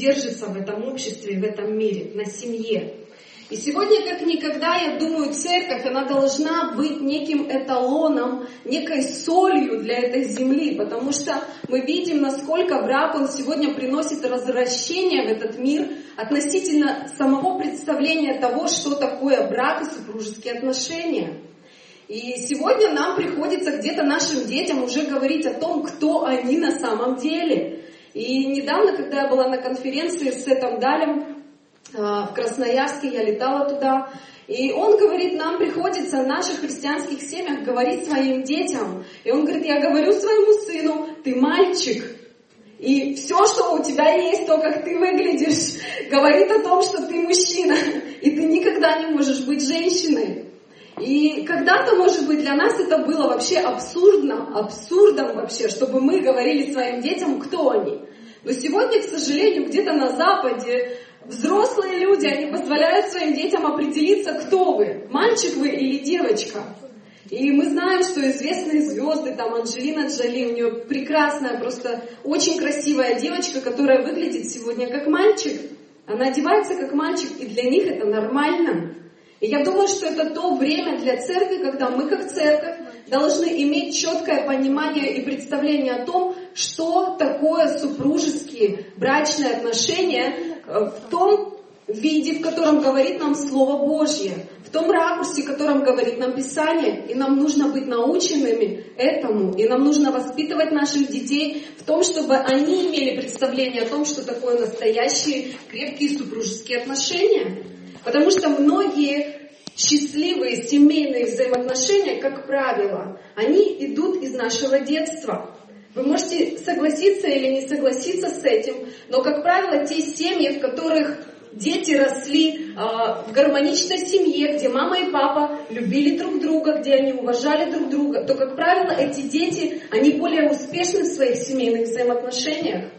держится в этом обществе, в этом мире, на семье. И сегодня, как никогда, я думаю, церковь, она должна быть неким эталоном, некой солью для этой земли, потому что мы видим, насколько брак, он сегодня приносит развращение в этот мир относительно самого представления того, что такое брак и супружеские отношения. И сегодня нам приходится где-то нашим детям уже говорить о том, кто они на самом деле. И недавно, когда я была на конференции с Сетом Далем, а, в Красноярске, я летала туда. И он говорит, нам приходится в наших христианских семьях говорить своим детям. И он говорит, я говорю своему сыну, ты мальчик. И все, что у тебя есть, то, как ты выглядишь, говорит о том, что ты мужчина. И ты никогда не можешь быть женщиной. И когда-то, может быть, для нас это было вообще абсурдно, абсурдом вообще, чтобы мы говорили своим детям, кто они. Но сегодня, к сожалению, где-то на Западе Взрослые люди, они позволяют своим детям определиться, кто вы, мальчик вы или девочка. И мы знаем, что известные звезды, там Анджелина Джоли, у нее прекрасная, просто очень красивая девочка, которая выглядит сегодня как мальчик. Она одевается как мальчик, и для них это нормально. И я думаю, что это то время для церкви, когда мы как церковь должны иметь четкое понимание и представление о том, что такое супружеские брачные отношения э, в том виде, в котором говорит нам Слово Божье, в том ракурсе, в котором говорит нам Писание, и нам нужно быть наученными этому, и нам нужно воспитывать наших детей в том, чтобы они имели представление о том, что такое настоящие крепкие супружеские отношения. Потому что многие счастливые семейные взаимоотношения, как правило, они идут из нашего детства. Вы можете согласиться или не согласиться с этим, но, как правило, те семьи, в которых дети росли э, в гармоничной семье, где мама и папа любили друг друга, где они уважали друг друга, то, как правило, эти дети, они более успешны в своих семейных взаимоотношениях.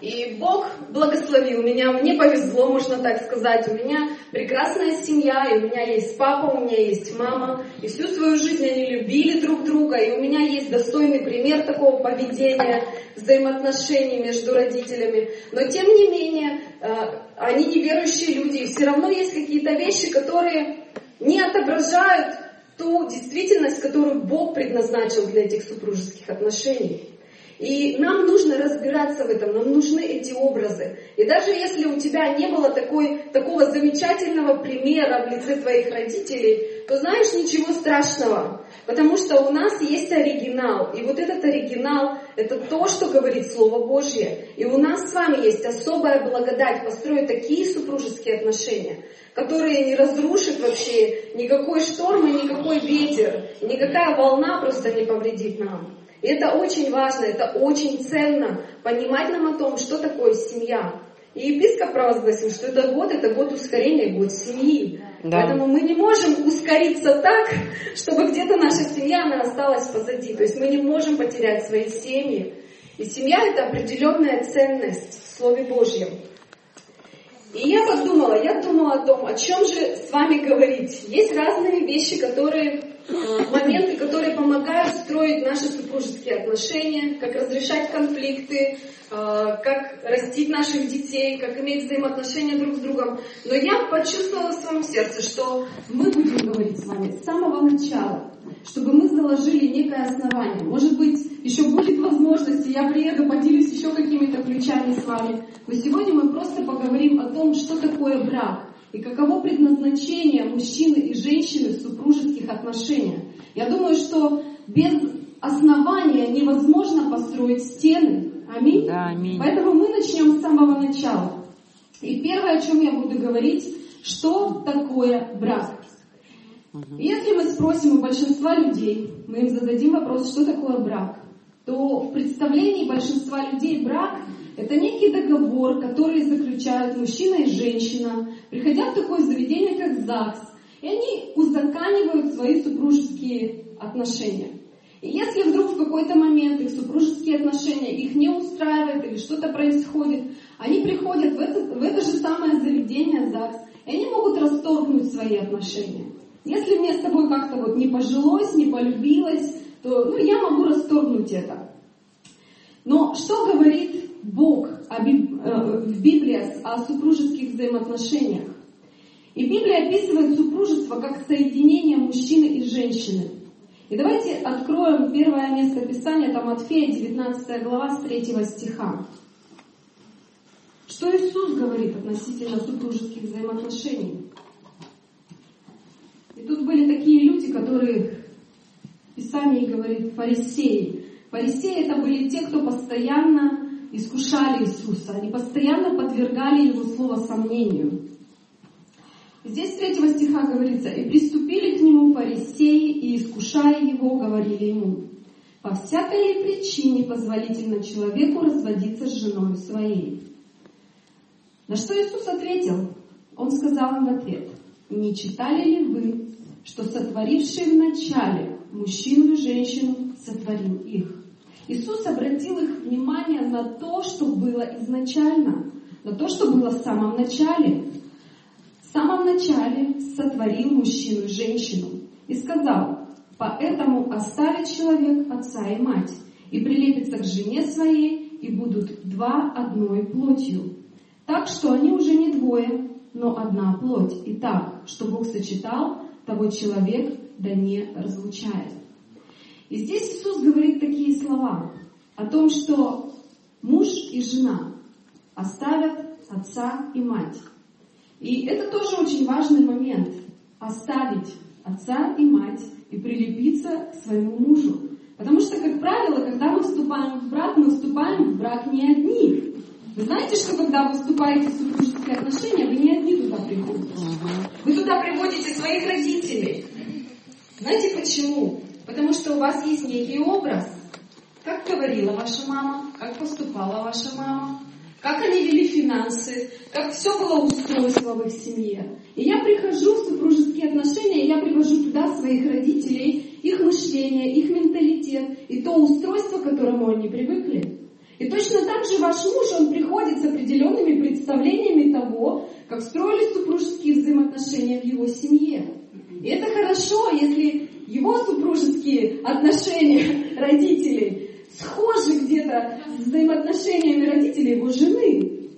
И Бог благословил меня, мне повезло, можно так сказать. У меня прекрасная семья, и у меня есть папа, у меня есть мама. И всю свою жизнь они любили друг друга, и у меня есть достойный пример такого поведения, взаимоотношений между родителями. Но тем не менее, э, они неверующие люди, и все равно есть какие-то вещи, которые не отображают ту действительность, которую Бог предназначил для этих супружеских отношений. И нам нужно разбираться в этом, нам нужны эти образы. И даже если у тебя не было такой, такого замечательного примера в лице твоих родителей, то знаешь, ничего страшного. Потому что у нас есть оригинал. И вот этот оригинал, это то, что говорит Слово Божье. И у нас с вами есть особая благодать построить такие супружеские отношения, которые не разрушат вообще никакой шторм и никакой ветер. Никакая волна просто не повредит нам. И это очень важно, это очень ценно, понимать нам о том, что такое семья. И епископ провозгласил, что этот год, это год ускорения, год семьи. Да. Поэтому мы не можем ускориться так, чтобы где-то наша семья, она осталась позади. То есть мы не можем потерять свои семьи. И семья это определенная ценность в Слове Божьем. И я подумала, я думала о том, о чем же с вами говорить. Есть разные вещи, которые моменты, которые помогают строить наши супружеские отношения, как разрешать конфликты, э, как растить наших детей, как иметь взаимоотношения друг с другом. Но я почувствовала в своем сердце, что мы будем говорить с вами с самого начала, чтобы мы заложили некое основание. Может быть, еще будет возможность, и я приеду, поделюсь еще какими-то ключами с вами. Но сегодня мы просто поговорим о том, что такое брак и каково предназначение мужчины и женщины в супружеских отношениях. Я думаю, что без основания невозможно построить стены. Аминь. Да, аминь. Поэтому мы начнем с самого начала. И первое, о чем я буду говорить, что такое брак. Угу. Если мы спросим у большинства людей, мы им зададим вопрос, что такое брак, то в представлении большинства людей брак это некий договор, который заключают мужчина и женщина, приходя в такое заведение, как ЗАГС, и они узаканивают свои супружеские отношения. И если вдруг в какой-то момент их супружеские отношения их не устраивают или что-то происходит, они приходят в это, в это же самое заведение ЗАГС, и они могут расторгнуть свои отношения. Если мне с тобой как-то вот не пожилось, не полюбилось, то ну, я могу расторгнуть это. Но что говорит Бог э, в Библии о супружеских взаимоотношениях. И Библия описывает супружество как соединение мужчины и женщины. И давайте откроем первое место Писания, это Матфея, 19 глава, с 3 стиха. Что Иисус говорит относительно супружеских взаимоотношений? И тут были такие люди, которые в Писании говорит фарисеи. Фарисеи это были те, кто постоянно искушали Иисуса. Они постоянно подвергали Его слово сомнению. Здесь с третьего стиха говорится, «И приступили к нему фарисеи, и, искушая его, говорили ему, по всякой ли причине позволительно человеку разводиться с женой своей?» На что Иисус ответил? Он сказал им в ответ, «Не читали ли вы, что сотворивший вначале мужчину и женщину сотворил их?» Иисус обратил их внимание на то, что было изначально, на то, что было в самом начале. В самом начале сотворил мужчину и женщину и сказал, поэтому оставит человек отца и мать и прилепится к жене своей и будут два одной плотью. Так что они уже не двое, но одна плоть. И так, что Бог сочетал, того человек да не разлучает. И здесь Иисус говорит такие слова о том, что муж и жена оставят отца и мать и это тоже очень важный момент. Оставить отца и мать и прилепиться к своему мужу. Потому что, как правило, когда мы вступаем в брак, мы вступаем в брак не одни. Вы знаете, что когда вы вступаете в супружеские отношения, вы не одни туда приходите. Вы туда приводите своих родителей. Знаете почему? Потому что у вас есть некий образ. Как говорила ваша мама, как поступала ваша мама, как они вели финансы, как все было устройство в их семье. И я прихожу в супружеские отношения, и я привожу туда своих родителей, их мышление, их менталитет и то устройство, к которому они привыкли. И точно так же ваш муж, он приходит с определенными представлениями того, как строились супружеские взаимоотношения в его семье. И это хорошо, если его супружеские отношения родителей схожи где-то с взаимоотношениями родителей его жены.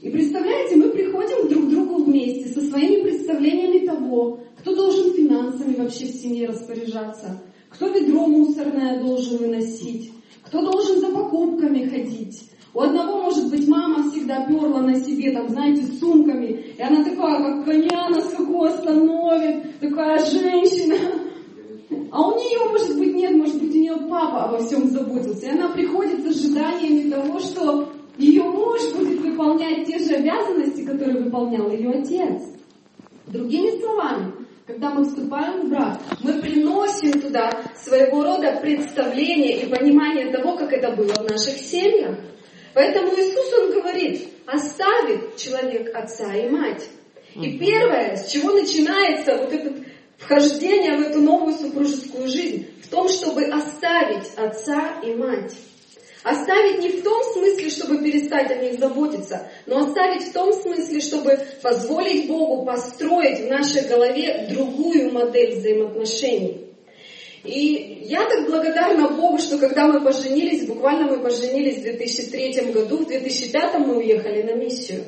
И представляете, мы приходим друг к другу вместе со своими представлениями того, кто должен финансами вообще в семье распоряжаться, кто ведро мусорное должен выносить, кто должен за покупками ходить. У одного, может быть, мама всегда перла на себе, там, знаете, сумками, и она такая, как коня на скаку остановит, такая женщина, а у нее, может быть, нет, может быть, у нее папа обо всем заботился. И она приходит с ожиданиями того, что ее муж будет выполнять те же обязанности, которые выполнял ее отец. Другими словами, когда мы вступаем в брак, мы приносим туда своего рода представление и понимание того, как это было в наших семьях. Поэтому Иисус, Он говорит, оставит человек отца и мать. И первое, с чего начинается вот этот вхождение в эту новую супружескую жизнь в том, чтобы оставить отца и мать. Оставить не в том смысле, чтобы перестать о них заботиться, но оставить в том смысле, чтобы позволить Богу построить в нашей голове другую модель взаимоотношений. И я так благодарна Богу, что когда мы поженились, буквально мы поженились в 2003 году, в 2005 мы уехали на миссию.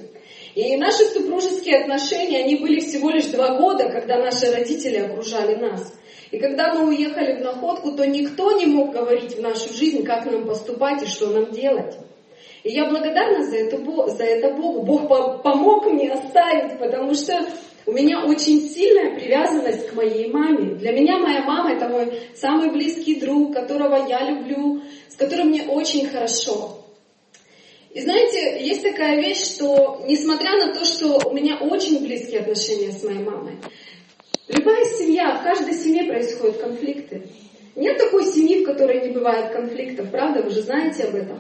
И наши супружеские отношения, они были всего лишь два года, когда наши родители окружали нас. И когда мы уехали в находку, то никто не мог говорить в нашу жизнь, как нам поступать и что нам делать. И я благодарна за это, за это Богу. Бог помог мне оставить, потому что у меня очень сильная привязанность к моей маме. Для меня моя мама это мой самый близкий друг, которого я люблю, с которым мне очень хорошо. И знаете, есть такая вещь, что несмотря на то, что у меня очень близкие отношения с моей мамой, любая семья, в каждой семье происходят конфликты. Нет такой семьи, в которой не бывает конфликтов, правда? Вы же знаете об этом.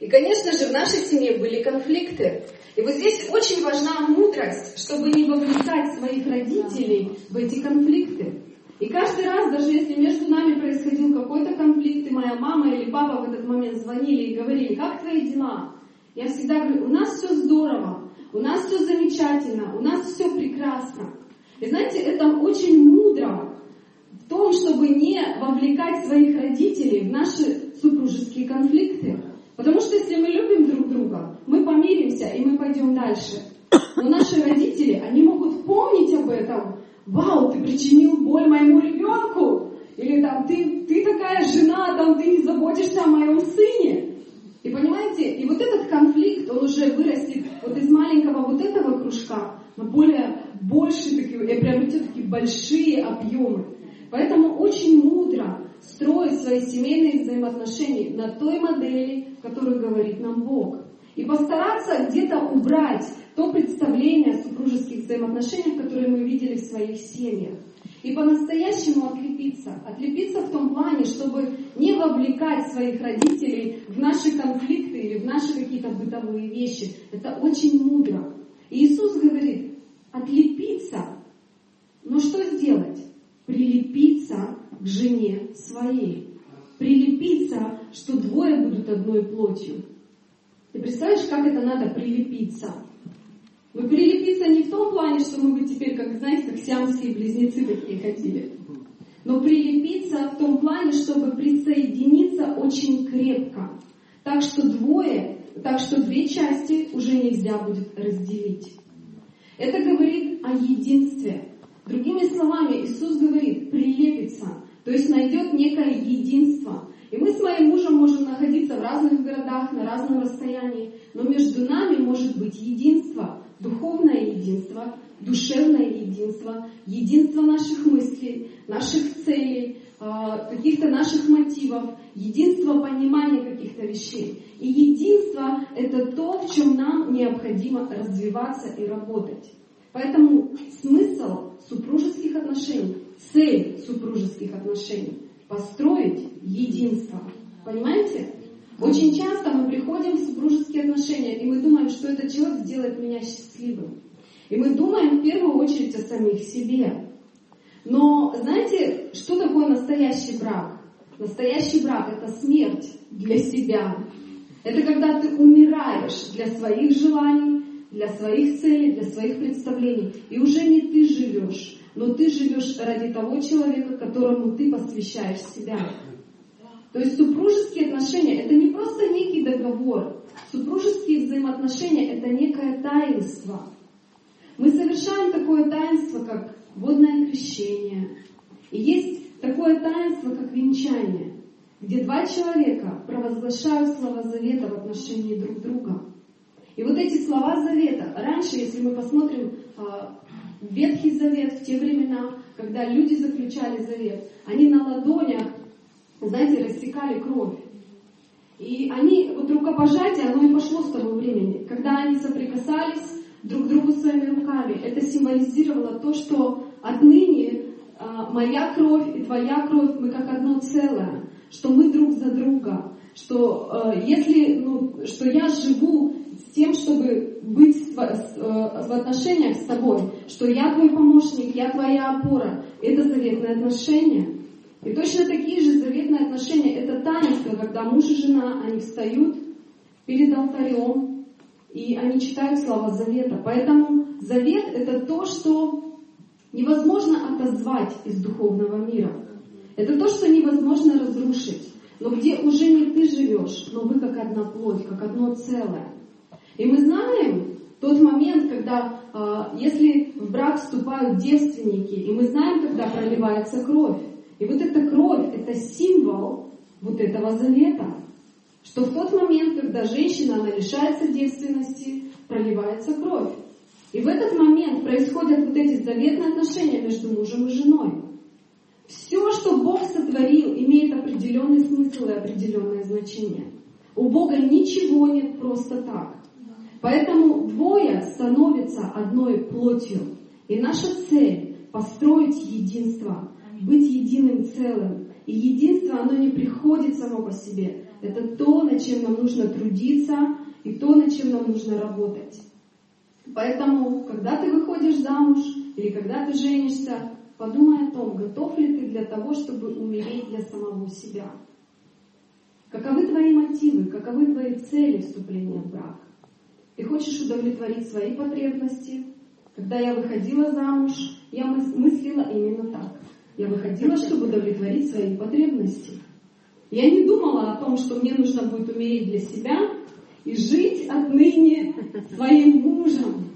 И, конечно же, в нашей семье были конфликты. И вот здесь очень важна мудрость, чтобы не вовлекать своих родителей в эти конфликты. И каждый раз, даже если между нами происходил какой-то конфликт, и моя мама или папа в этот момент звонили и говорили, как твои дела? Я всегда говорю, у нас все здорово, у нас все замечательно, у нас все прекрасно. И знаете, это очень мудро в том, чтобы не вовлекать своих родителей в наши супружеские конфликты. Потому что если мы любим друг этого. Мы помиримся, и мы пойдем дальше. Но наши родители, они могут помнить об этом. Вау, ты причинил боль моему ребенку. Или там, ты, ты такая жена, там, ты не заботишься о моем сыне. И понимаете, и вот этот конфликт, он уже вырастет вот из маленького вот этого кружка на более больше такие, и приобретет такие большие объемы. Поэтому очень мудро строить свои семейные взаимоотношения на той модели, которую говорит нам Бог. И постараться где-то убрать то представление о супружеских взаимоотношениях, которые мы видели в своих семьях. И по-настоящему отлепиться. Отлепиться в том плане, чтобы не вовлекать своих родителей в наши конфликты или в наши какие-то бытовые вещи. Это очень мудро. И Иисус говорит, отлепиться. Но что сделать? Прилепиться к жене своей. Прилепиться, что двое будут одной плотью. Ты представляешь, как это надо прилепиться? Но прилепиться не в том плане, что мы бы теперь, как знаете, как сиамские близнецы такие ходили. Но прилепиться в том плане, чтобы присоединиться очень крепко. Так что двое, так что две части уже нельзя будет разделить. Это говорит о единстве. Другими словами, Иисус говорит, прилепится, то есть найдет некое единство. И мы с моим мужем можем находиться в разных городах, на разном расстоянии, но между нами может быть единство, духовное единство, душевное единство, единство наших мыслей, наших целей, а, каких-то наших мотивов, единство понимания каких-то вещей. И единство — это то, в чем нам необходимо развиваться и работать. Поэтому смысл супружеских отношений, цель супружеских отношений — построить единство. Понимаете? Очень часто мы приходим в супружеские отношения, и мы думаем, что этот человек сделает меня счастливым. И мы думаем в первую очередь о самих себе. Но знаете, что такое настоящий брак? Настоящий брак — это смерть для себя. Это когда ты умираешь для своих желаний, для своих целей, для своих представлений. И уже не ты живешь, но ты живешь ради того человека, которому ты посвящаешь себя. То есть супружеские отношения это не просто некий договор. Супружеские взаимоотношения это некое таинство. Мы совершаем такое таинство, как водное крещение. И есть такое таинство, как венчание, где два человека провозглашают слова завета в отношении друг друга. И вот эти слова завета, раньше, если мы посмотрим а, Ветхий Завет в те времена, когда люди заключали завет, они на ладонях, знаете, рассекали кровь. И они, вот рукопожатие, оно и пошло с того времени. Когда они соприкасались друг к другу своими руками, это символизировало то, что отныне а, моя кровь и твоя кровь, мы как одно целое, что мы друг за друга, что а, если, ну, что я живу с тем, чтобы быть э, в отношениях с тобой, что я твой помощник, я твоя опора. Это заветные отношения. И точно такие же заветные отношения, это таинство, когда муж и жена, они встают перед алтарем, и они читают слова завета. Поэтому завет это то, что невозможно отозвать из духовного мира. Это то, что невозможно разрушить. Но где уже не ты живешь, но вы как одна плоть, как одно целое. И мы знаем тот момент, когда, а, если в брак вступают девственники, и мы знаем, когда проливается кровь. И вот эта кровь, это символ вот этого завета. Что в тот момент, когда женщина, она лишается девственности, проливается кровь. И в этот момент происходят вот эти заветные отношения между мужем и женой. Все, что Бог сотворил, имеет определенный смысл и определенное значение. У Бога ничего нет просто так. Поэтому двое становятся одной плотью. И наша цель — построить единство, быть единым целым. И единство, оно не приходит само по себе. Это то, над чем нам нужно трудиться, и то, над чем нам нужно работать. Поэтому, когда ты выходишь замуж, или когда ты женишься, подумай о том, готов ли ты для того, чтобы умереть для самого себя. Каковы твои мотивы, каковы твои цели вступления в брак? Ты хочешь удовлетворить свои потребности. Когда я выходила замуж, я мыслила именно так. Я выходила, чтобы удовлетворить свои потребности. Я не думала о том, что мне нужно будет умереть для себя, и жить отныне своим мужем.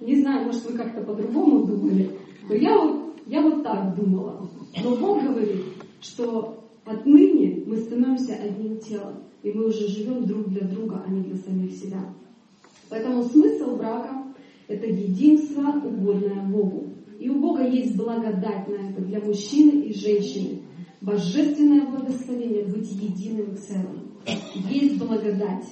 Не знаю, может, вы как-то по-другому думали, но я вот, я вот так думала. Но Бог говорит, что отныне мы становимся одним телом, и мы уже живем друг для друга, а не для самих себя. Поэтому смысл брака – это единство, угодное Богу. И у Бога есть благодать на это для мужчины и женщины. Божественное благословение быть единым целым. Есть благодать.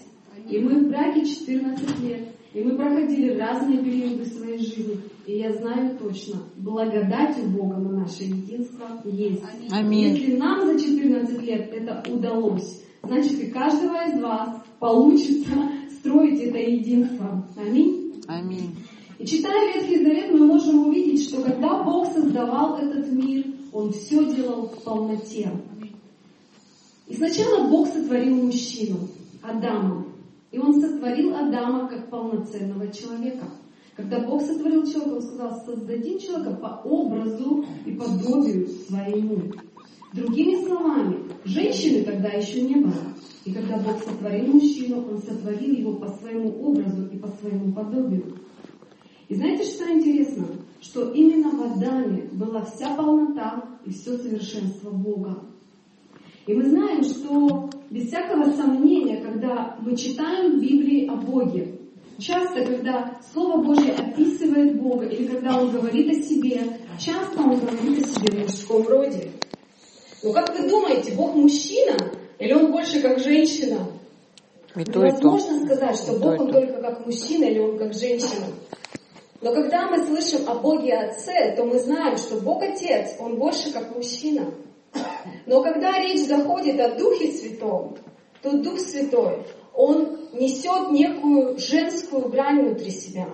И мы в браке 14 лет. И мы проходили разные периоды своей жизни. И я знаю точно, благодать у Бога на наше единство есть. Аминь. Если нам за 14 лет это удалось, значит и каждого из вас получится строить это единство. Аминь. Аминь. И читая Ветхий Завет, мы можем увидеть, что когда Бог создавал этот мир, Он все делал в полноте. И сначала Бог сотворил мужчину, Адама. И Он сотворил Адама как полноценного человека. Когда Бог сотворил человека, Он сказал, создадим человека по образу и подобию своему. Другими словами, женщины тогда еще не было. И когда Бог сотворил мужчину, Он сотворил его по своему образу и по своему подобию. И знаете, что интересно? Что именно в Адаме была вся полнота и все совершенство Бога. И мы знаем, что без всякого сомнения, когда мы читаем в Библии о Боге, часто, когда Слово Божье описывает Бога, или когда Он говорит о себе, часто Он говорит о себе в мужском роде. Но как вы думаете, Бог мужчина или Он больше как женщина? И то, и то. Невозможно сказать, что И Бог и Он то. только как мужчина или Он как женщина. Но когда мы слышим о Боге Отце, то мы знаем, что Бог Отец, Он больше как мужчина. Но когда речь заходит о Духе Святом, то Дух Святой, Он несет некую женскую грань внутри себя.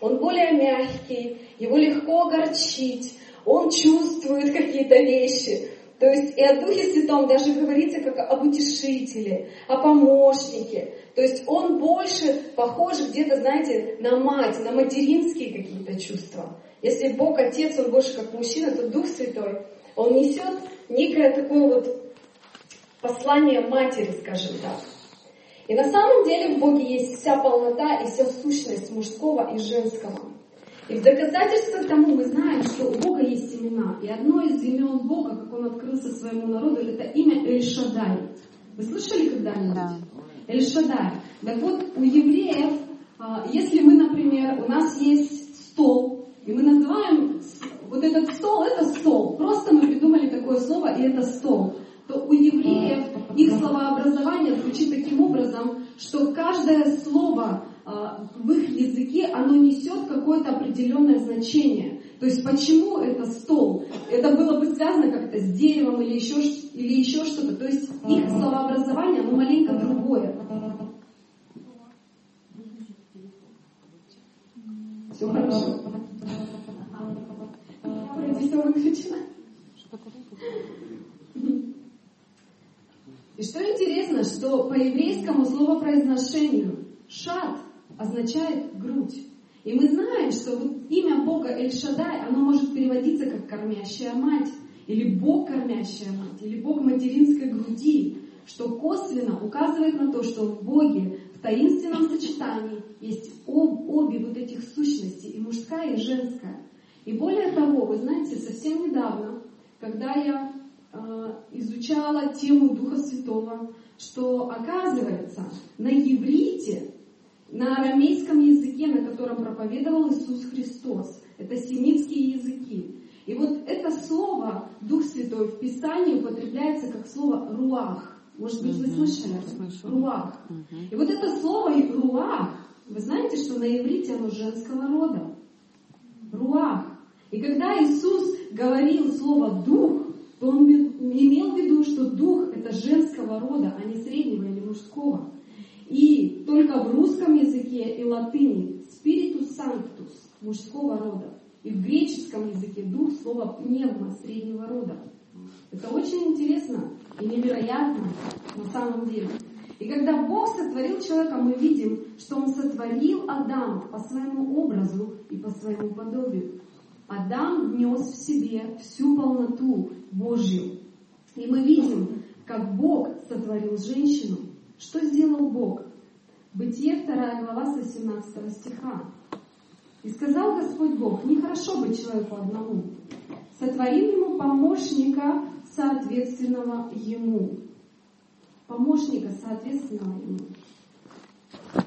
Он более мягкий, его легко огорчить, он чувствует какие-то вещи. То есть и о Духе Святом даже говорится как об утешителе, о помощнике. То есть он больше похож где-то, знаете, на мать, на материнские какие-то чувства. Если Бог Отец, он больше как мужчина, то Дух Святой, он несет некое такое вот послание матери, скажем так. И на самом деле в Боге есть вся полнота и вся сущность мужского и женского. И в доказательство тому мы знаем, что у Бога есть имена. И одно из имен Бога, как Он открылся своему народу, это имя Эль-Шадай. Вы слышали когда-нибудь? Да. Эль-Шадай. Так вот, у евреев, а, если мы, например, у нас есть стол, и мы называем вот этот стол, это стол. Просто мы придумали такое слово, и это стол. То у евреев их словообразование звучит таким образом, что каждое слово в их языке, оно несет какое-то определенное значение. То есть почему это стол? Это было бы связано как-то с деревом или еще, или еще что-то. То есть их словообразование, оно маленько другое. Все хорошо. Вроде все выключено. И что интересно, что по еврейскому словопроизношению шат означает грудь. И мы знаем, что вот имя Бога Эль-Шадай, оно может переводиться как кормящая мать, или Бог кормящая мать, или Бог материнской груди, что косвенно указывает на то, что в Боге в таинственном сочетании есть об- обе вот этих сущности, и мужская, и женская. И более того, вы знаете, совсем недавно, когда я э, изучала тему Духа Святого, что оказывается на иврите, на арамейском языке, на котором проповедовал Иисус Христос, это семитские языки. И вот это слово Дух Святой в Писании употребляется как слово руах. Может быть, вы слышали? Руах. И вот это слово руах, вы знаете, что на иврите оно женского рода. Руах. И когда Иисус говорил слово дух, то он имел в виду, что дух это женского рода, а не среднего или мужского. И только в русском языке и латыни spiritus sanctus мужского рода. И в греческом языке дух слово пневма среднего рода. Это очень интересно и невероятно на самом деле. И когда Бог сотворил человека, мы видим, что Он сотворил Адама по своему образу и по своему подобию. Адам внес в себе всю полноту Божью. И мы видим, как Бог сотворил женщину. Что сделал Бог? Бытие 2 глава со 17 стиха. «И сказал Господь Бог, нехорошо быть человеку одному, сотворим ему помощника, соответственного ему». Помощника, соответственного ему.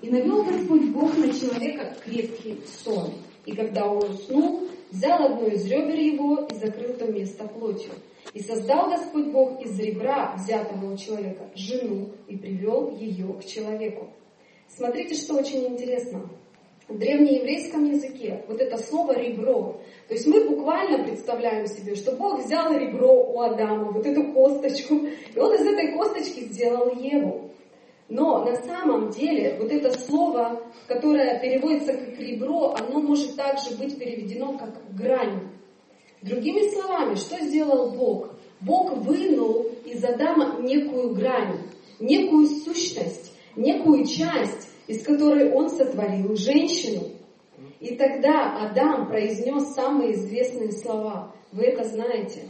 И навел Господь Бог на человека крепкий сон. И когда он уснул, взял одно из ребер его и закрыл то место плотью. И создал Господь Бог из ребра, взятого у человека, жену и привел ее к человеку. Смотрите, что очень интересно. В древнееврейском языке вот это слово «ребро», то есть мы буквально представляем себе, что Бог взял ребро у Адама, вот эту косточку, и он из этой косточки сделал Еву. Но на самом деле вот это слово, которое переводится как ребро, оно может также быть переведено как грань. Другими словами, что сделал Бог? Бог вынул из Адама некую грань, некую сущность, некую часть, из которой он сотворил женщину. И тогда Адам произнес самые известные слова. Вы это знаете.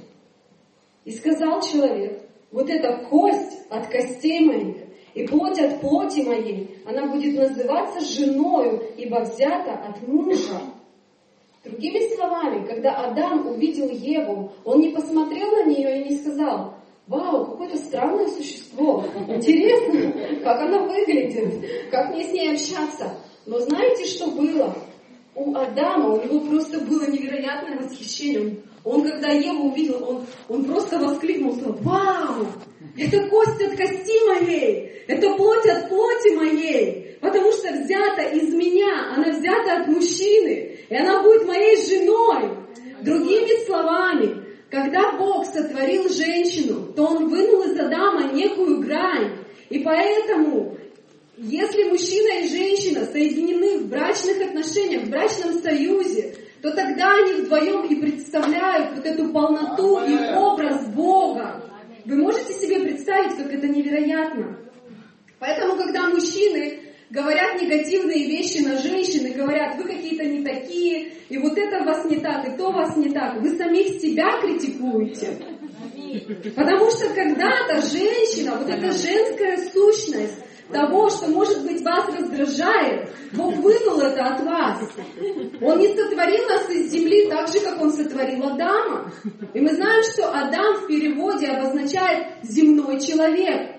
И сказал человек, вот эта кость от костей моих и плоть от плоти моей, она будет называться женою, ибо взята от мужа. Другими словами, когда Адам увидел Еву, он не посмотрел на нее и не сказал, вау, какое-то странное существо, интересно, как она выглядит, как мне с ней общаться. Но знаете, что было? У Адама, у него просто было невероятное восхищение. Он, когда Еву увидел, он, он просто воскликнул, вау, это кость от кости моей, это плоть от плоти моей, потому что взята из меня, она взята от мужчины, и она будет моей женой. Другими словами, когда Бог сотворил женщину, то Он вынул из Адама некую грань. И поэтому, если мужчина и женщина соединены в брачных отношениях, в брачном союзе, то тогда они вдвоем и представляют вот эту полноту и образ Бога. Вы можете себе представить, как это невероятно? Поэтому, когда мужчины говорят негативные вещи на женщин и говорят, вы какие-то не такие, и вот это вас не так, и то вас не так, вы самих себя критикуете. Потому что когда-то женщина, вот эта женская сущность, того, что, может быть, вас раздражает, Бог вынул это от вас. Он не сотворил нас из земли так же, как Он сотворил Адама. И мы знаем, что Адам в переводе обозначает земной человек.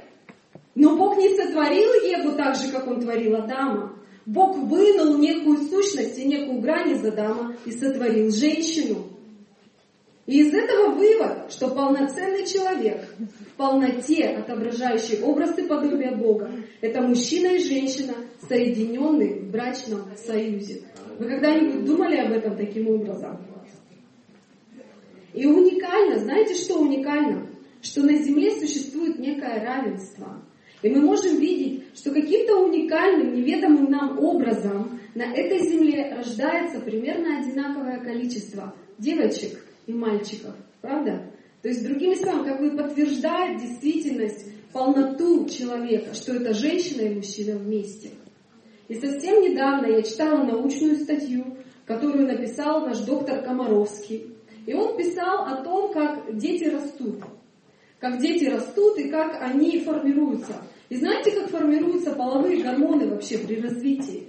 Но Бог не сотворил Еву так же, как Он творил Адама. Бог вынул некую сущность и некую грань из Адама и сотворил женщину. И из этого вывод, что полноценный человек в полноте, отображающий образ и подобие Бога, это мужчина и женщина, соединенные в брачном союзе. Вы когда-нибудь думали об этом таким образом? И уникально, знаете, что уникально? Что на Земле существует некое равенство. И мы можем видеть, что каким-то уникальным, неведомым нам образом на этой земле рождается примерно одинаковое количество девочек и мальчиков. Правда? То есть, другими словами, как бы подтверждает действительность, полноту человека, что это женщина и мужчина вместе. И совсем недавно я читала научную статью, которую написал наш доктор Комаровский. И он писал о том, как дети растут. Как дети растут и как они формируются. И знаете, как формируются половые гормоны вообще при развитии?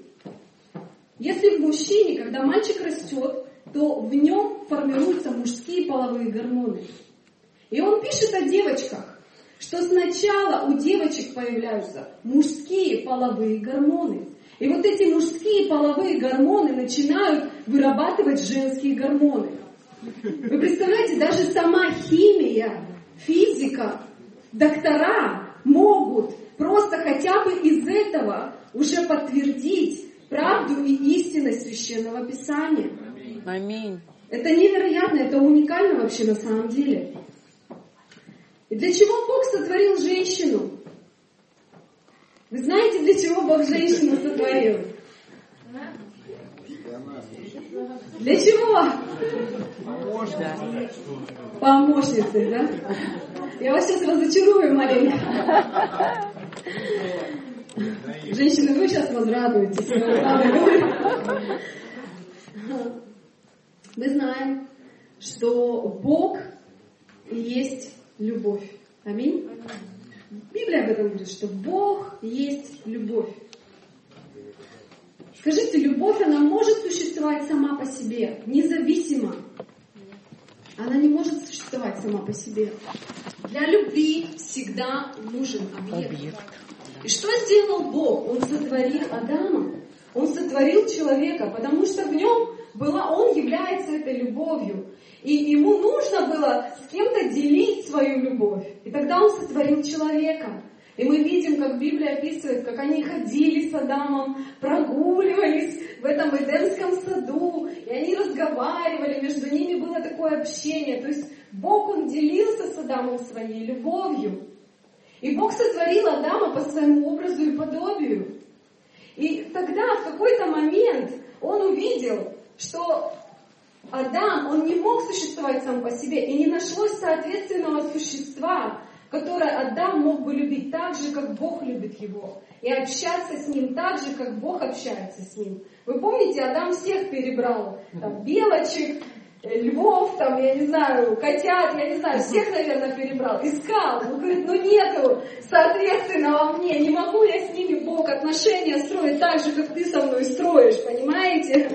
Если в мужчине, когда мальчик растет, то в нем формируются мужские половые гормоны. И он пишет о девочках, что сначала у девочек появляются мужские половые гормоны. И вот эти мужские половые гормоны начинают вырабатывать женские гормоны. Вы представляете, даже сама химия, физика, доктора могут просто хотя бы из этого уже подтвердить правду и истинность священного писания. Аминь. Это невероятно, это уникально вообще на самом деле. И для чего Бог сотворил женщину? Вы знаете, для чего Бог женщину сотворил? Для чего? Помощницей, да? Я вас сейчас разочарую маленько. Женщины, вы сейчас возрадуетесь. Мы знаем, что Бог есть любовь. Аминь. Библия об этом говорит, что Бог есть любовь. Скажите, любовь, она может существовать сама по себе, независимо. Она не может существовать сама по себе. Для любви всегда нужен объект. Объект. И что сделал Бог? Он сотворил Адама. Он сотворил человека, потому что в нем была, он является этой любовью. И ему нужно было с кем-то делить свою любовь. И тогда он сотворил человека. И мы видим, как Библия описывает, как они ходили с Адамом, прогуливались в этом Эдемском саду, и они разговаривали, между ними было такое общение. То есть Бог, Он делился с Адамом своей любовью. И Бог сотворил Адама по своему образу и подобию. И тогда в какой-то момент он увидел, что Адам, он не мог существовать сам по себе, и не нашлось соответственного существа, которое Адам мог бы любить так же, как Бог любит его, и общаться с ним так же, как Бог общается с ним. Вы помните, Адам всех перебрал, там, белочек, э, львов, там, я не знаю, котят, я не знаю, всех, наверное, перебрал, искал. Он говорит, ну нету соответственного мне, не могу я с ними, Бог, отношения строить так же, как ты со мной строишь, понимаете?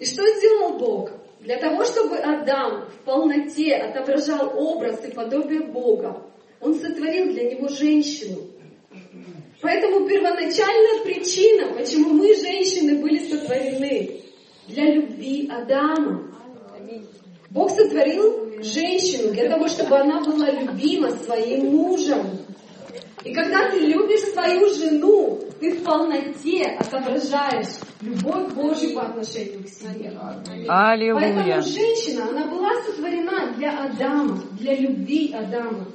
И что сделал Бог? Для того, чтобы Адам в полноте отображал образ и подобие Бога, он сотворил для него женщину. Поэтому первоначальная причина, почему мы, женщины, были сотворены, для любви Адама. Бог сотворил женщину для того, чтобы она была любима своим мужем. И когда ты любишь свою жену, ты в полноте отображаешь любовь Божью по отношению к себе. Аллилуйя. Поэтому женщина, она была сотворена для Адама, для любви Адама.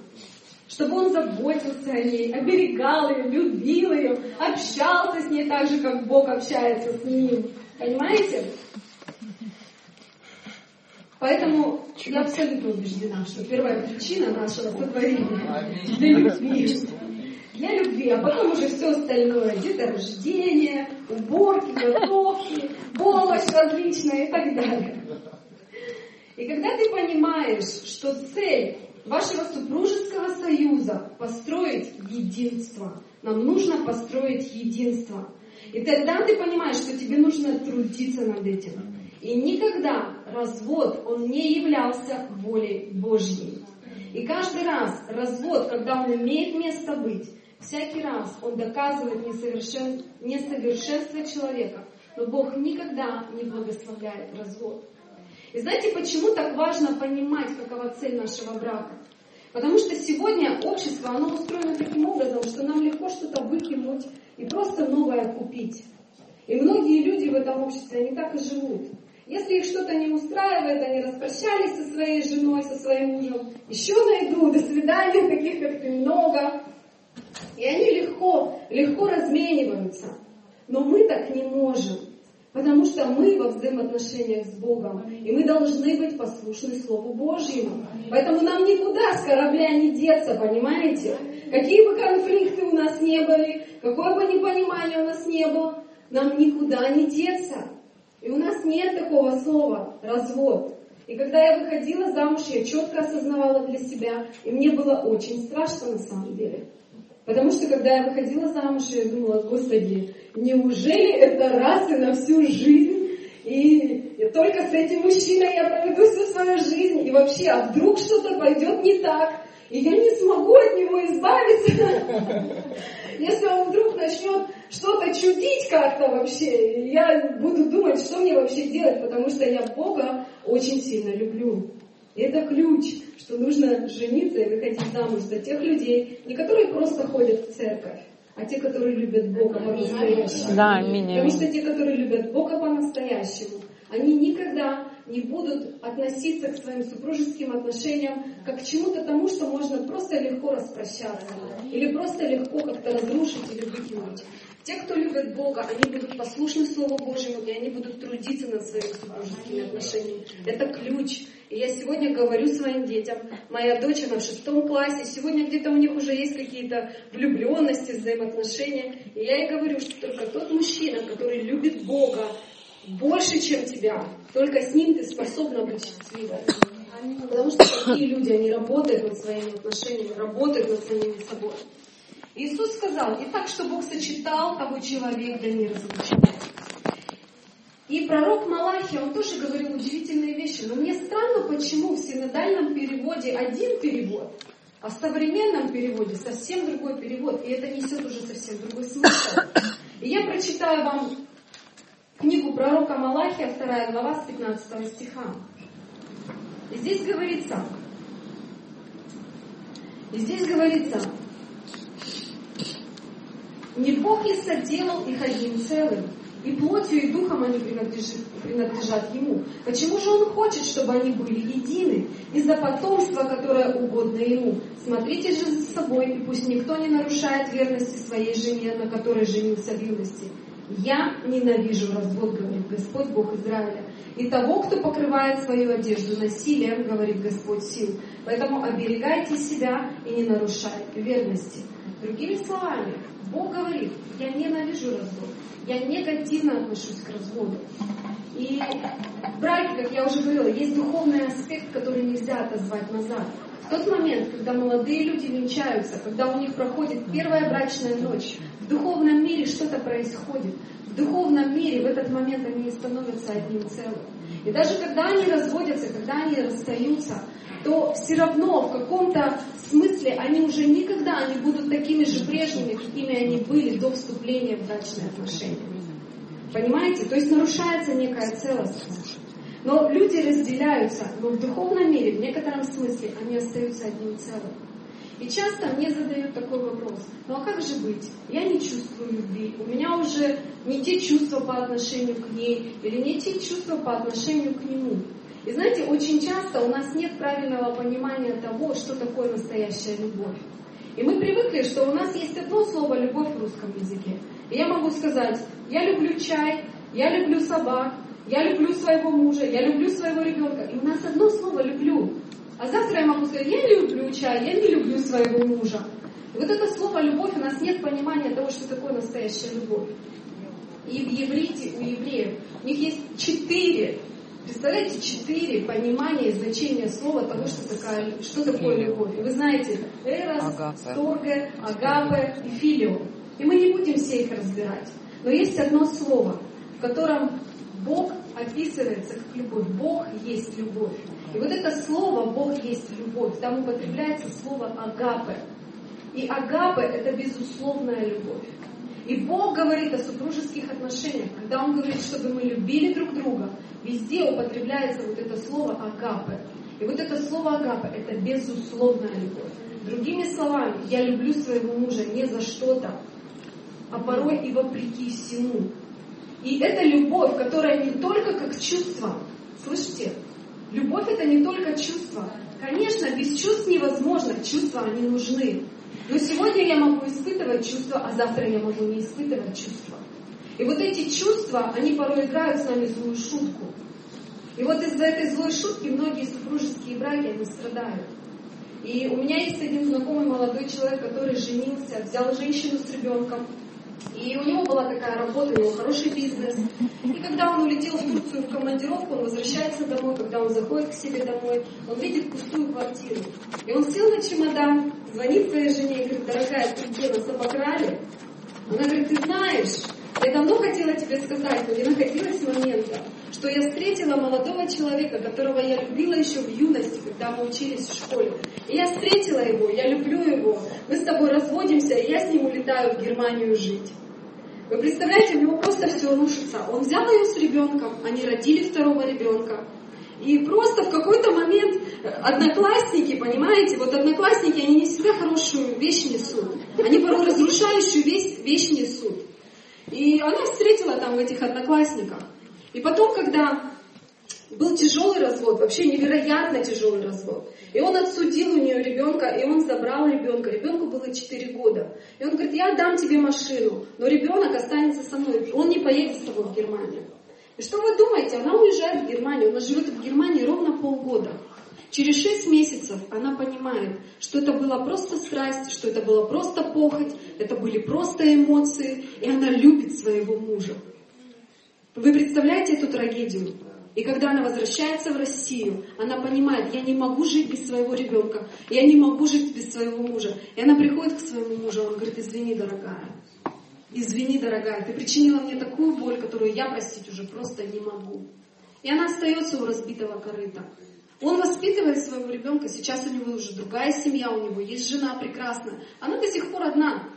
Чтобы он заботился о ней, оберегал ее, любил ее, общался с ней так же, как Бог общается с ним. Понимаете? Поэтому я абсолютно убеждена, что первая причина нашего сотворения для любви. Для любви, а потом уже все остальное, деторождение, уборки, готовки, помощь различная и так далее. И когда ты понимаешь, что цель вашего супружеского союза построить единство, нам нужно построить единство. И тогда ты понимаешь, что тебе нужно трудиться над этим. И никогда развод, он не являлся волей Божьей. И каждый раз развод, когда он имеет место быть, всякий раз он доказывает несовершен... несовершенство человека. Но Бог никогда не благословляет развод. И знаете, почему так важно понимать, какова цель нашего брака? Потому что сегодня общество, оно устроено таким образом, что нам легко что-то выкинуть и просто новое купить. И многие люди в этом обществе, они так и живут. Если их что-то не устраивает, они распрощались со своей женой, со своим мужем, еще найду, до свидания, таких как ты много. И они легко, легко размениваются. Но мы так не можем, потому что мы во взаимоотношениях с Богом, и мы должны быть послушны Слову Божьему. Поэтому нам никуда с корабля не деться, понимаете? Какие бы конфликты у нас не были, какое бы непонимание у нас не было, нам никуда не деться. И у нас нет такого слова «развод». И когда я выходила замуж, я четко осознавала для себя, и мне было очень страшно на самом деле. Потому что когда я выходила замуж, я думала, Господи, неужели это раз и на всю жизнь? И только с этим мужчиной я проведу всю свою жизнь. И вообще, а вдруг что-то пойдет не так? И я не смогу от него избавиться. Если он вдруг начнет что-то чудить как-то вообще, я буду думать, что мне вообще делать, потому что я Бога очень сильно люблю. И это ключ, что нужно жениться и выходить замуж за тех людей, не которые просто ходят в церковь, а те, которые любят Бога по-настоящему. Да, аминь, Потому что те, которые любят Бога по-настоящему, они никогда не будут относиться к своим супружеским отношениям как к чему-то тому, что можно просто легко распрощаться или просто легко как-то разрушить или выкинуть. Те, кто любит Бога, они будут послушны Слову Божьему, и они будут трудиться над своими супружескими отношениями. Это ключ. И я сегодня говорю своим детям, моя дочь, она в шестом классе, сегодня где-то у них уже есть какие-то влюбленности, взаимоотношения. И я ей говорю, что только тот мужчина, который любит Бога больше, чем тебя, только с ним ты способна быть счастливой. Потому что такие люди, они работают над своими отношениями, работают над самими собой. Иисус сказал, и так, что Бог сочетал, того человек да не разлучает. И пророк Малахия, он тоже говорил удивительные вещи. Но мне странно, почему в синодальном переводе один перевод, а в современном переводе совсем другой перевод. И это несет уже совсем другой смысл. И я прочитаю вам книгу пророка Малахия, 2 глава с 15 стиха. И здесь говорится, и здесь говорится, не Бог ли соделал их одним целым, и плотью, и духом они принадлежат, принадлежат Ему. Почему же Он хочет, чтобы они были едины? Из-за потомства, которое угодно Ему. Смотрите же за собой, и пусть никто не нарушает верности своей жене, на которой женился в юности. Я ненавижу развод, говорит Господь Бог Израиля. И того, кто покрывает свою одежду насилием, говорит Господь сил. Поэтому оберегайте себя и не нарушайте верности. Другими словами, Бог говорит, я ненавижу развод. Я негативно отношусь к разводу. И в браке, как я уже говорила, есть духовный аспект, который нельзя отозвать назад. В тот момент, когда молодые люди венчаются, когда у них проходит первая брачная ночь, в духовном мире что-то происходит. В духовном мире в этот момент они становятся одним целым. И даже когда они разводятся, когда они расстаются, то все равно в каком-то смысле они уже никогда не будут такими же прежними, какими они были до вступления в брачные отношения. Понимаете? То есть нарушается некая целостность. Но люди разделяются, но в духовном мире, в некотором смысле, они остаются одним целым. И часто мне задают такой вопрос, ну а как же быть? Я не чувствую любви, у меня уже не те чувства по отношению к ней, или не те чувства по отношению к нему. И знаете, очень часто у нас нет правильного понимания того, что такое настоящая любовь. И мы привыкли, что у нас есть одно слово «любовь» в русском языке. И я могу сказать, я люблю чай, я люблю собак, я люблю своего мужа, я люблю своего ребенка. И у нас одно слово «люблю». А завтра я могу сказать, я люблю чай, я не люблю своего мужа. И вот это слово «любовь», у нас нет понимания того, что такое настоящая любовь. И в еврите, у евреев, у них есть четыре Представляете, четыре понимания и значения слова того, что, такая, что такое любовь. И вы знаете, эрос, торге, агапе и филио. И мы не будем все их разбирать. Но есть одно слово, в котором Бог описывается как любовь. Бог есть любовь. И вот это слово «Бог есть любовь», там употребляется слово «агапе». И агапе – это безусловная любовь. И Бог говорит о супружеских отношениях, когда Он говорит, чтобы мы любили друг друга, везде употребляется вот это слово агапе. И вот это слово агапе – это безусловная любовь. Другими словами, я люблю своего мужа не за что-то, а порой и вопреки всему. И это любовь, которая не только как чувство. Слышите? Любовь это не только чувство. Конечно, без чувств невозможно, чувства они нужны. Но сегодня я могу испытывать чувства, а завтра я могу не испытывать чувства. И вот эти чувства, они порой играют с нами злую шутку. И вот из-за этой злой шутки многие супружеские браки, они страдают. И у меня есть один знакомый молодой человек, который женился, взял женщину с ребенком, и у него была такая работа, у него хороший бизнес. И когда он улетел в Турцию в командировку, он возвращается домой, когда он заходит к себе домой, он видит пустую квартиру. И он сел на чемодан, звонит своей жене и говорит, дорогая, ты где, нас обокрали? Она говорит, ты знаешь, я давно хотела тебе сказать, но не находилась момента, что я встретила молодого человека, которого я любила еще в юности, когда мы учились в школе. И я встретила его, я люблю его, мы с тобой разводимся, и я с ним улетаю в Германию жить. Вы представляете, у него просто все рушится. Он взял ее с ребенком, они родили второго ребенка. И просто в какой-то момент одноклассники, понимаете, вот одноклассники, они не всегда хорошую вещь несут. Они порой разрушающую вещь, вещь несут. И она встретила там этих одноклассниках. И потом, когда был тяжелый развод, вообще невероятно тяжелый развод. И он отсудил у нее ребенка, и он забрал ребенка. Ребенку было 4 года. И он говорит, я дам тебе машину, но ребенок останется со мной. Он не поедет с тобой в Германию. И что вы думаете? Она уезжает в Германию. Она живет в Германии ровно полгода. Через шесть месяцев она понимает, что это была просто страсть, что это была просто похоть, это были просто эмоции, и она любит своего мужа. Вы представляете эту трагедию? И когда она возвращается в Россию, она понимает, я не могу жить без своего ребенка, я не могу жить без своего мужа. И она приходит к своему мужу, он говорит, извини, дорогая, извини, дорогая, ты причинила мне такую боль, которую я простить уже просто не могу. И она остается у разбитого корыта. Он воспитывает своего ребенка, сейчас у него уже другая семья, у него есть жена прекрасная. Она до сих пор одна.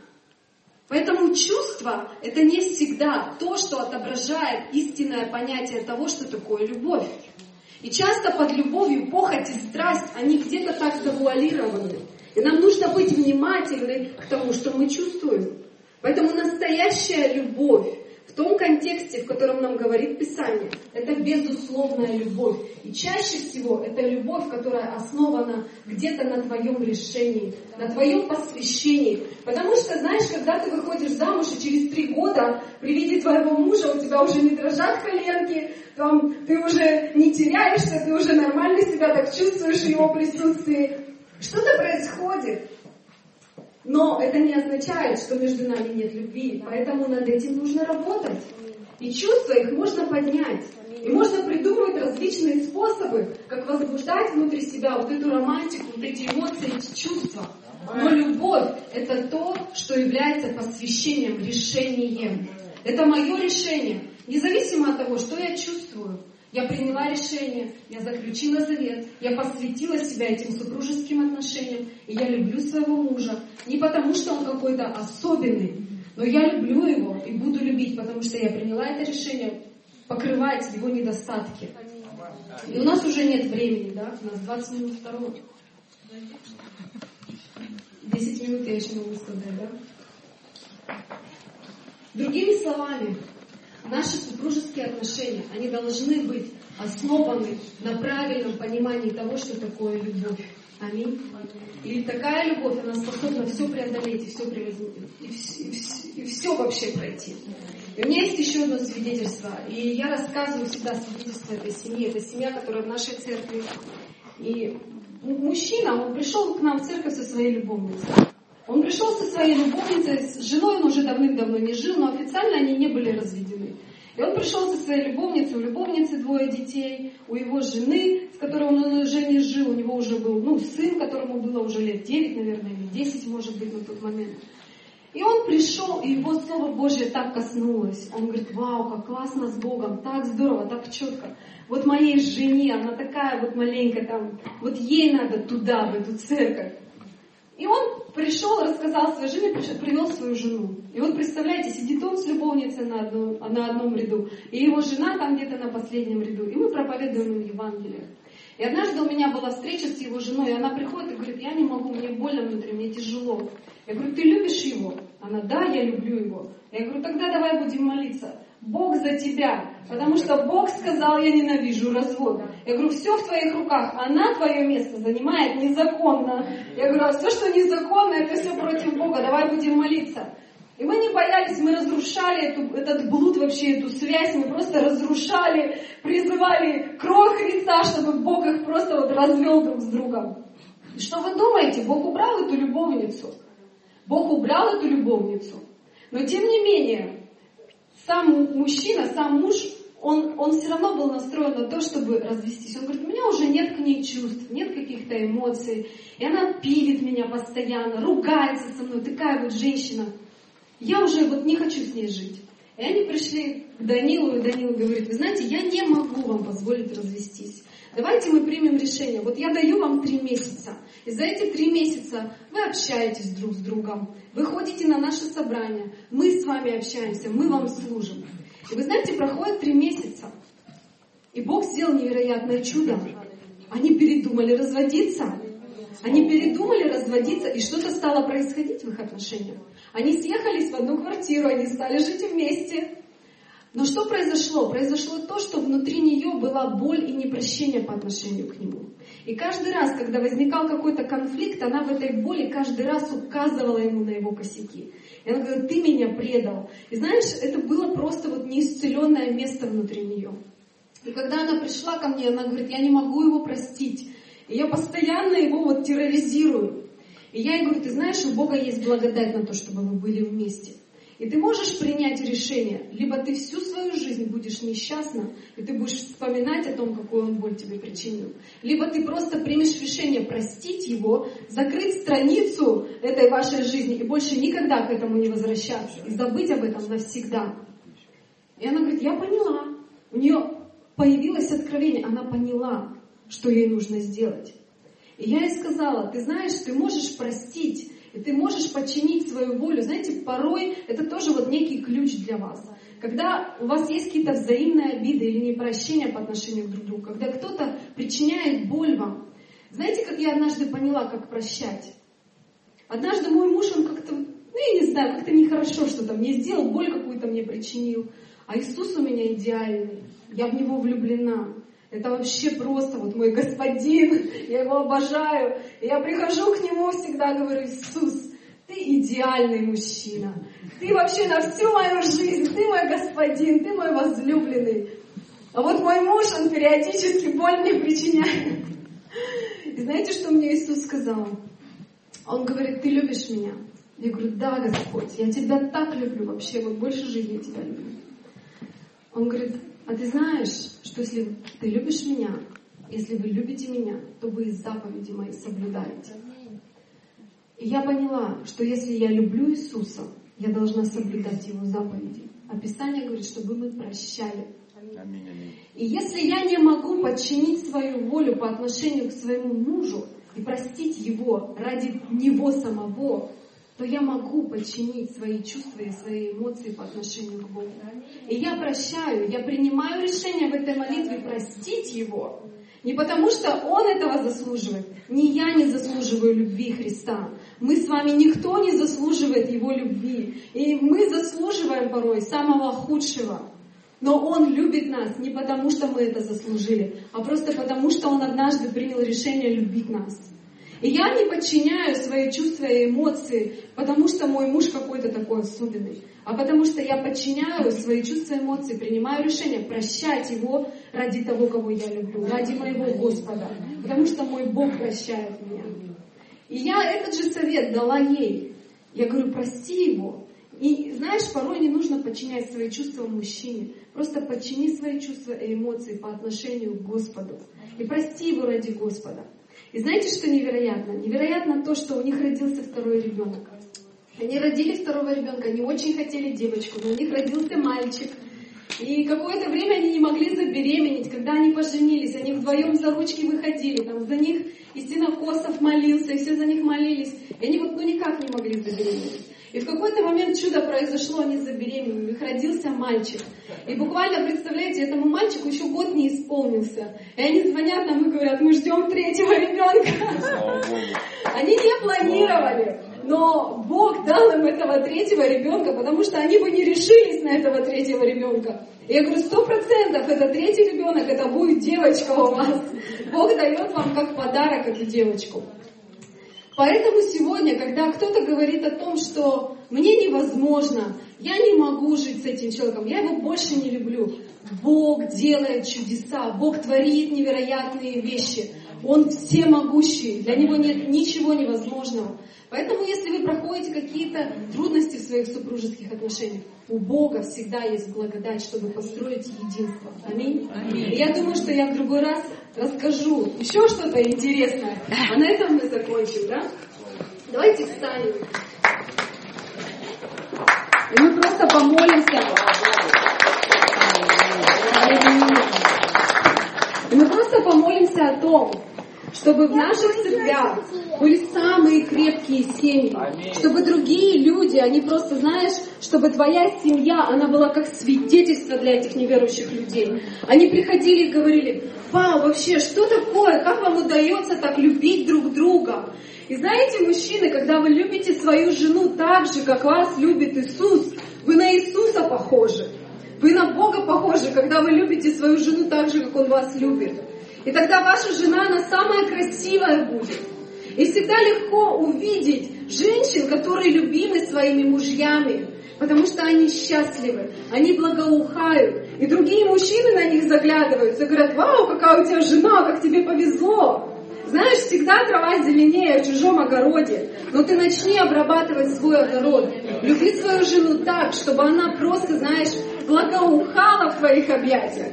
Поэтому чувство – это не всегда то, что отображает истинное понятие того, что такое любовь. И часто под любовью похоть и страсть, они где-то так завуалированы. И нам нужно быть внимательны к тому, что мы чувствуем. Поэтому настоящая любовь в том контексте, в котором нам говорит Писание, это безусловная любовь. И чаще всего это любовь, которая основана где-то на твоем решении, на твоем посвящении. Потому что, знаешь, когда ты выходишь замуж, и через три года при виде твоего мужа у тебя уже не дрожат коленки, там, ты уже не теряешься, ты уже нормально себя так чувствуешь в его присутствии. Что-то происходит. Но это не означает, что между нами нет любви, поэтому над этим нужно работать. И чувства их можно поднять. И можно придумывать различные способы, как возбуждать внутри себя вот эту романтику, вот эти эмоции, эти чувства. Но любовь – это то, что является посвящением, решением. Это мое решение, независимо от того, что я чувствую. Я приняла решение, я заключила завет, я посвятила себя этим супружеским отношениям, и я люблю своего мужа. Не потому, что он какой-то особенный, но я люблю его и буду любить, потому что я приняла это решение покрывать его недостатки. И у нас уже нет времени, да? У нас 20 минут второго. 10 минут я еще могу сказать, да? Другими словами, Наши супружеские отношения, они должны быть основаны на правильном понимании того, что такое любовь. Аминь. И такая любовь, она способна все преодолеть и все, и, и, и все вообще пройти. И у меня есть еще одно свидетельство. И я рассказываю всегда свидетельство этой семьи. Это семья, которая в нашей церкви. И мужчина, он пришел к нам в церковь со своей любовницей. Он пришел со своей любовницей, с женой он уже давным-давно не жил, но официально они не были разведены. И он пришел со своей любовницей, у любовницы двое детей, у его жены, с которой он уже не жил, у него уже был ну, сын, которому было уже лет 9, наверное, или 10, может быть, на тот момент. И он пришел, и его Слово Божье так коснулось. Он говорит, вау, как классно с Богом, так здорово, так четко. Вот моей жене, она такая вот маленькая там, вот ей надо туда, в эту церковь. И он пришел, рассказал своей жене, привел свою жену. И вот представляете, сидит он с любовницей на, одну, на одном ряду, и его жена там где-то на последнем ряду. И мы проповедуем им Евангелие. И однажды у меня была встреча с его женой, и она приходит и говорит, я не могу, мне больно внутри, мне тяжело. Я говорю, ты любишь его? Она, да, я люблю его. Я говорю, тогда давай будем молиться. Бог за тебя. Потому что Бог сказал, я ненавижу развод. Я говорю, все в твоих руках. Она твое место занимает незаконно. Я говорю, а все, что незаконно, это все против Бога. Давай будем молиться. И мы не боялись, мы разрушали эту, этот блуд вообще, эту связь, мы просто разрушали, призывали кровь Христа, чтобы Бог их просто вот развел друг с другом. И что вы думаете? Бог убрал эту любовницу. Бог убрал эту любовницу. Но тем не менее, сам мужчина, сам муж, он, он все равно был настроен на то, чтобы развестись. Он говорит, у меня уже нет к ней чувств, нет каких-то эмоций. И она пилит меня постоянно, ругается со мной, такая вот женщина. Я уже вот не хочу с ней жить. И они пришли к Данилу, и Данил говорит, вы знаете, я не могу вам позволить развестись. Давайте мы примем решение. Вот я даю вам три месяца. И за эти три месяца вы общаетесь друг с другом, вы ходите на наше собрание, мы с вами общаемся, мы вам служим. И вы знаете, проходит три месяца, и Бог сделал невероятное чудо. Они передумали разводиться. Они передумали разводиться, и что-то стало происходить в их отношениях. Они съехались в одну квартиру, они стали жить вместе. Но что произошло? Произошло то, что внутри нее была боль и непрощение по отношению к нему. И каждый раз, когда возникал какой-то конфликт, она в этой боли каждый раз указывала ему на его косяки. И она говорила, ты меня предал. И знаешь, это было просто вот неисцеленное место внутри нее. И когда она пришла ко мне, она говорит, я не могу его простить. И я постоянно его вот терроризирую. И я ей говорю, ты знаешь, у Бога есть благодать на то, чтобы мы были вместе. И ты можешь принять решение, либо ты всю свою жизнь будешь несчастна, и ты будешь вспоминать о том, какую он боль тебе причинил. Либо ты просто примешь решение простить его, закрыть страницу этой вашей жизни и больше никогда к этому не возвращаться, и забыть об этом навсегда. И она говорит, я поняла. У нее появилось откровение, она поняла, что ей нужно сделать. И я ей сказала, ты знаешь, ты можешь простить, и ты можешь подчинить свою волю. Знаете, порой это тоже вот некий ключ для вас. Когда у вас есть какие-то взаимные обиды или непрощения по отношению друг к другу, когда кто-то причиняет боль вам. Знаете, как я однажды поняла, как прощать? Однажды мой муж, он как-то, ну я не знаю, как-то нехорошо что-то мне сделал, боль какую-то мне причинил. А Иисус у меня идеальный, я в Него влюблена. Это вообще просто вот мой господин, я его обожаю. Я прихожу к нему всегда, говорю, Иисус, ты идеальный мужчина. Ты вообще на всю мою жизнь, ты мой господин, ты мой возлюбленный. А вот мой муж, он периодически боль мне причиняет. И знаете, что мне Иисус сказал? Он говорит, ты любишь меня? Я говорю, да, Господь, я тебя так люблю вообще, вот больше жизни тебя люблю. Он говорит, а ты знаешь, что если ты любишь меня, если вы любите меня, то вы заповеди мои соблюдаете. И я поняла, что если я люблю Иисуса, я должна соблюдать Его заповеди. А Писание говорит, чтобы мы прощали. И если я не могу подчинить свою волю по отношению к своему мужу и простить его ради него самого, то я могу подчинить свои чувства и свои эмоции по отношению к Богу. И я прощаю, я принимаю решение в этой молитве простить Его. Не потому, что Он этого заслуживает, не я не заслуживаю любви Христа. Мы с вами, никто не заслуживает Его любви. И мы заслуживаем порой самого худшего. Но Он любит нас не потому, что мы это заслужили, а просто потому, что Он однажды принял решение любить нас. И я не подчиняю свои чувства и эмоции, потому что мой муж какой-то такой особенный, а потому что я подчиняю свои чувства и эмоции, принимаю решение прощать его ради того, кого я люблю, ради моего Господа, потому что мой Бог прощает меня. И я этот же совет дала ей. Я говорю, прости его. И знаешь, порой не нужно подчинять свои чувства мужчине. Просто подчини свои чувства и эмоции по отношению к Господу. И прости его ради Господа. И знаете, что невероятно? Невероятно то, что у них родился второй ребенок. Они родили второго ребенка, они очень хотели девочку, но у них родился мальчик. И какое-то время они не могли забеременеть, когда они поженились, они вдвоем за ручки выходили, там за них и Косов молился, и все за них молились. И они вот ну никак не могли забеременеть. И в какой-то момент чудо произошло, они забеременели, у них родился мальчик. И буквально, представляете, этому мальчику еще год не исполнился. И они звонят нам и говорят, мы ждем третьего ребенка. Они не планировали. Но Бог дал им этого третьего ребенка, потому что они бы не решились на этого третьего ребенка. И я говорю, сто процентов это третий ребенок, это будет девочка у вас. Бог дает вам как подарок эту девочку. Поэтому сегодня, когда кто-то говорит о том, что мне невозможно, я не могу жить с этим человеком, я его больше не люблю. Бог делает чудеса, Бог творит невероятные вещи. Он всемогущий, для Него нет ничего невозможного. Поэтому, если вы проходите какие-то трудности в своих супружеских отношениях, у Бога всегда есть благодать, чтобы построить единство. Аминь. Аминь. И я думаю, что я в другой раз расскажу еще что-то интересное. А на этом мы закончим, да? Давайте встанем. И мы просто помолимся. И мы просто помолимся о том, чтобы в наших церквях были самые крепкие семьи, чтобы другие люди, они просто, знаешь, чтобы твоя семья, она была как свидетельство для этих неверующих людей. Они приходили и говорили, вау, вообще, что такое, как вам удается так любить друг друга? И знаете, мужчины, когда вы любите свою жену так же, как вас любит Иисус, вы на Иисуса похожи. Вы на Бога похожи, когда вы любите свою жену так же, как Он вас любит. И тогда ваша жена, она самая красивая будет. И всегда легко увидеть женщин, которые любимы своими мужьями, потому что они счастливы, они благоухают. И другие мужчины на них заглядываются и говорят, вау, какая у тебя жена, как тебе повезло. Знаешь, всегда трава зеленее в чужом огороде, но ты начни обрабатывать свой огород. Люби свою жену так, чтобы она просто, знаешь, благоухала в твоих объятиях.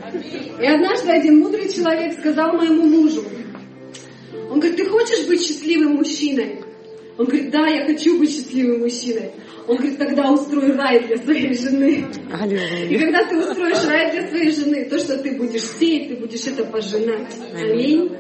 И однажды один мудрый человек сказал моему мужу, он говорит, ты хочешь быть счастливым мужчиной? Он говорит, да, я хочу быть счастливым мужчиной. Он говорит, тогда устрой рай для своей жены. И когда ты устроишь рай для своей жены, то, что ты будешь сеять, ты будешь это пожинать. Аминь.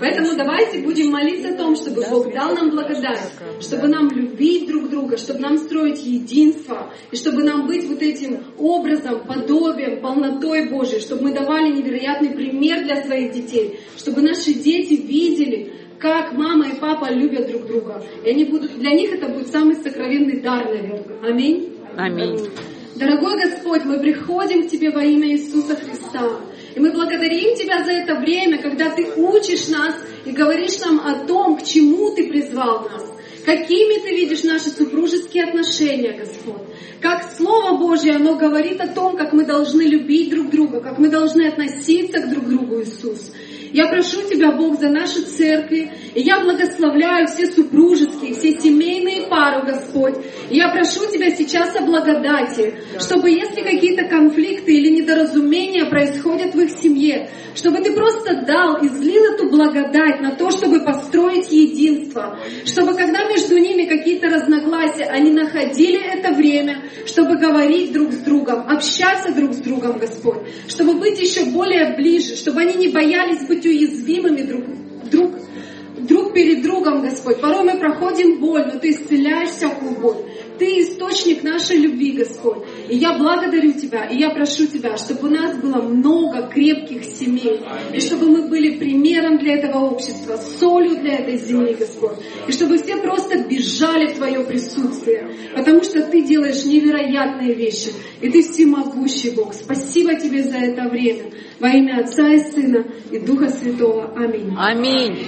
Поэтому давайте будем молиться о том, чтобы Бог дал нам благодать, чтобы нам любить друг друга, чтобы нам строить единство, и чтобы нам быть вот этим образом, подобием, полнотой Божией, чтобы мы давали невероятный пример для своих детей, чтобы наши дети видели, как мама и папа любят друг друга. И они будут, для них это будет самый сокровенный дар, наверное. Аминь. Аминь. Дорогой Господь, мы приходим к Тебе во имя Иисуса Христа. И мы благодарим Тебя за это время, когда Ты учишь нас и говоришь нам о том, к чему Ты призвал нас. Какими Ты видишь наши супружеские отношения, Господь. Как Слово Божье, оно говорит о том, как мы должны любить друг друга, как мы должны относиться к друг другу, Иисус. Я прошу Тебя, Бог, за наши церкви, и я благословляю все супружеские, все семейные пары, Господь. И я прошу Тебя сейчас о благодати, чтобы если какие-то конфликты или недоразумения происходят в их семье, чтобы Ты просто дал, излил эту благодать на то, чтобы построить единство, чтобы когда между ними какие-то разногласия, они находили это время, чтобы говорить друг с другом, общаться друг с другом, Господь, чтобы быть еще более ближе, чтобы они не боялись быть уязвимыми друг, друг, друг перед другом, Господь. Порой мы проходим боль, но Ты исцеляешь всякую боль. Ты источник нашей любви, Господь. И я благодарю Тебя, и я прошу Тебя, чтобы у нас было много крепких семей, и чтобы мы были примером для этого общества, солью для этой земли, Господь. И чтобы все просто бежали в Твое присутствие, потому что Ты делаешь невероятные вещи, и Ты всемогущий Бог. Спасибо Тебе за это время. Во имя Отца и Сына и Духа Святого. Аминь. Аминь.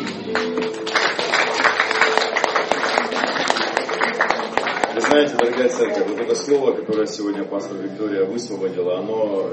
Знаете, дорогая церковь, вот это слово, которое сегодня пастор Виктория высвободила, оно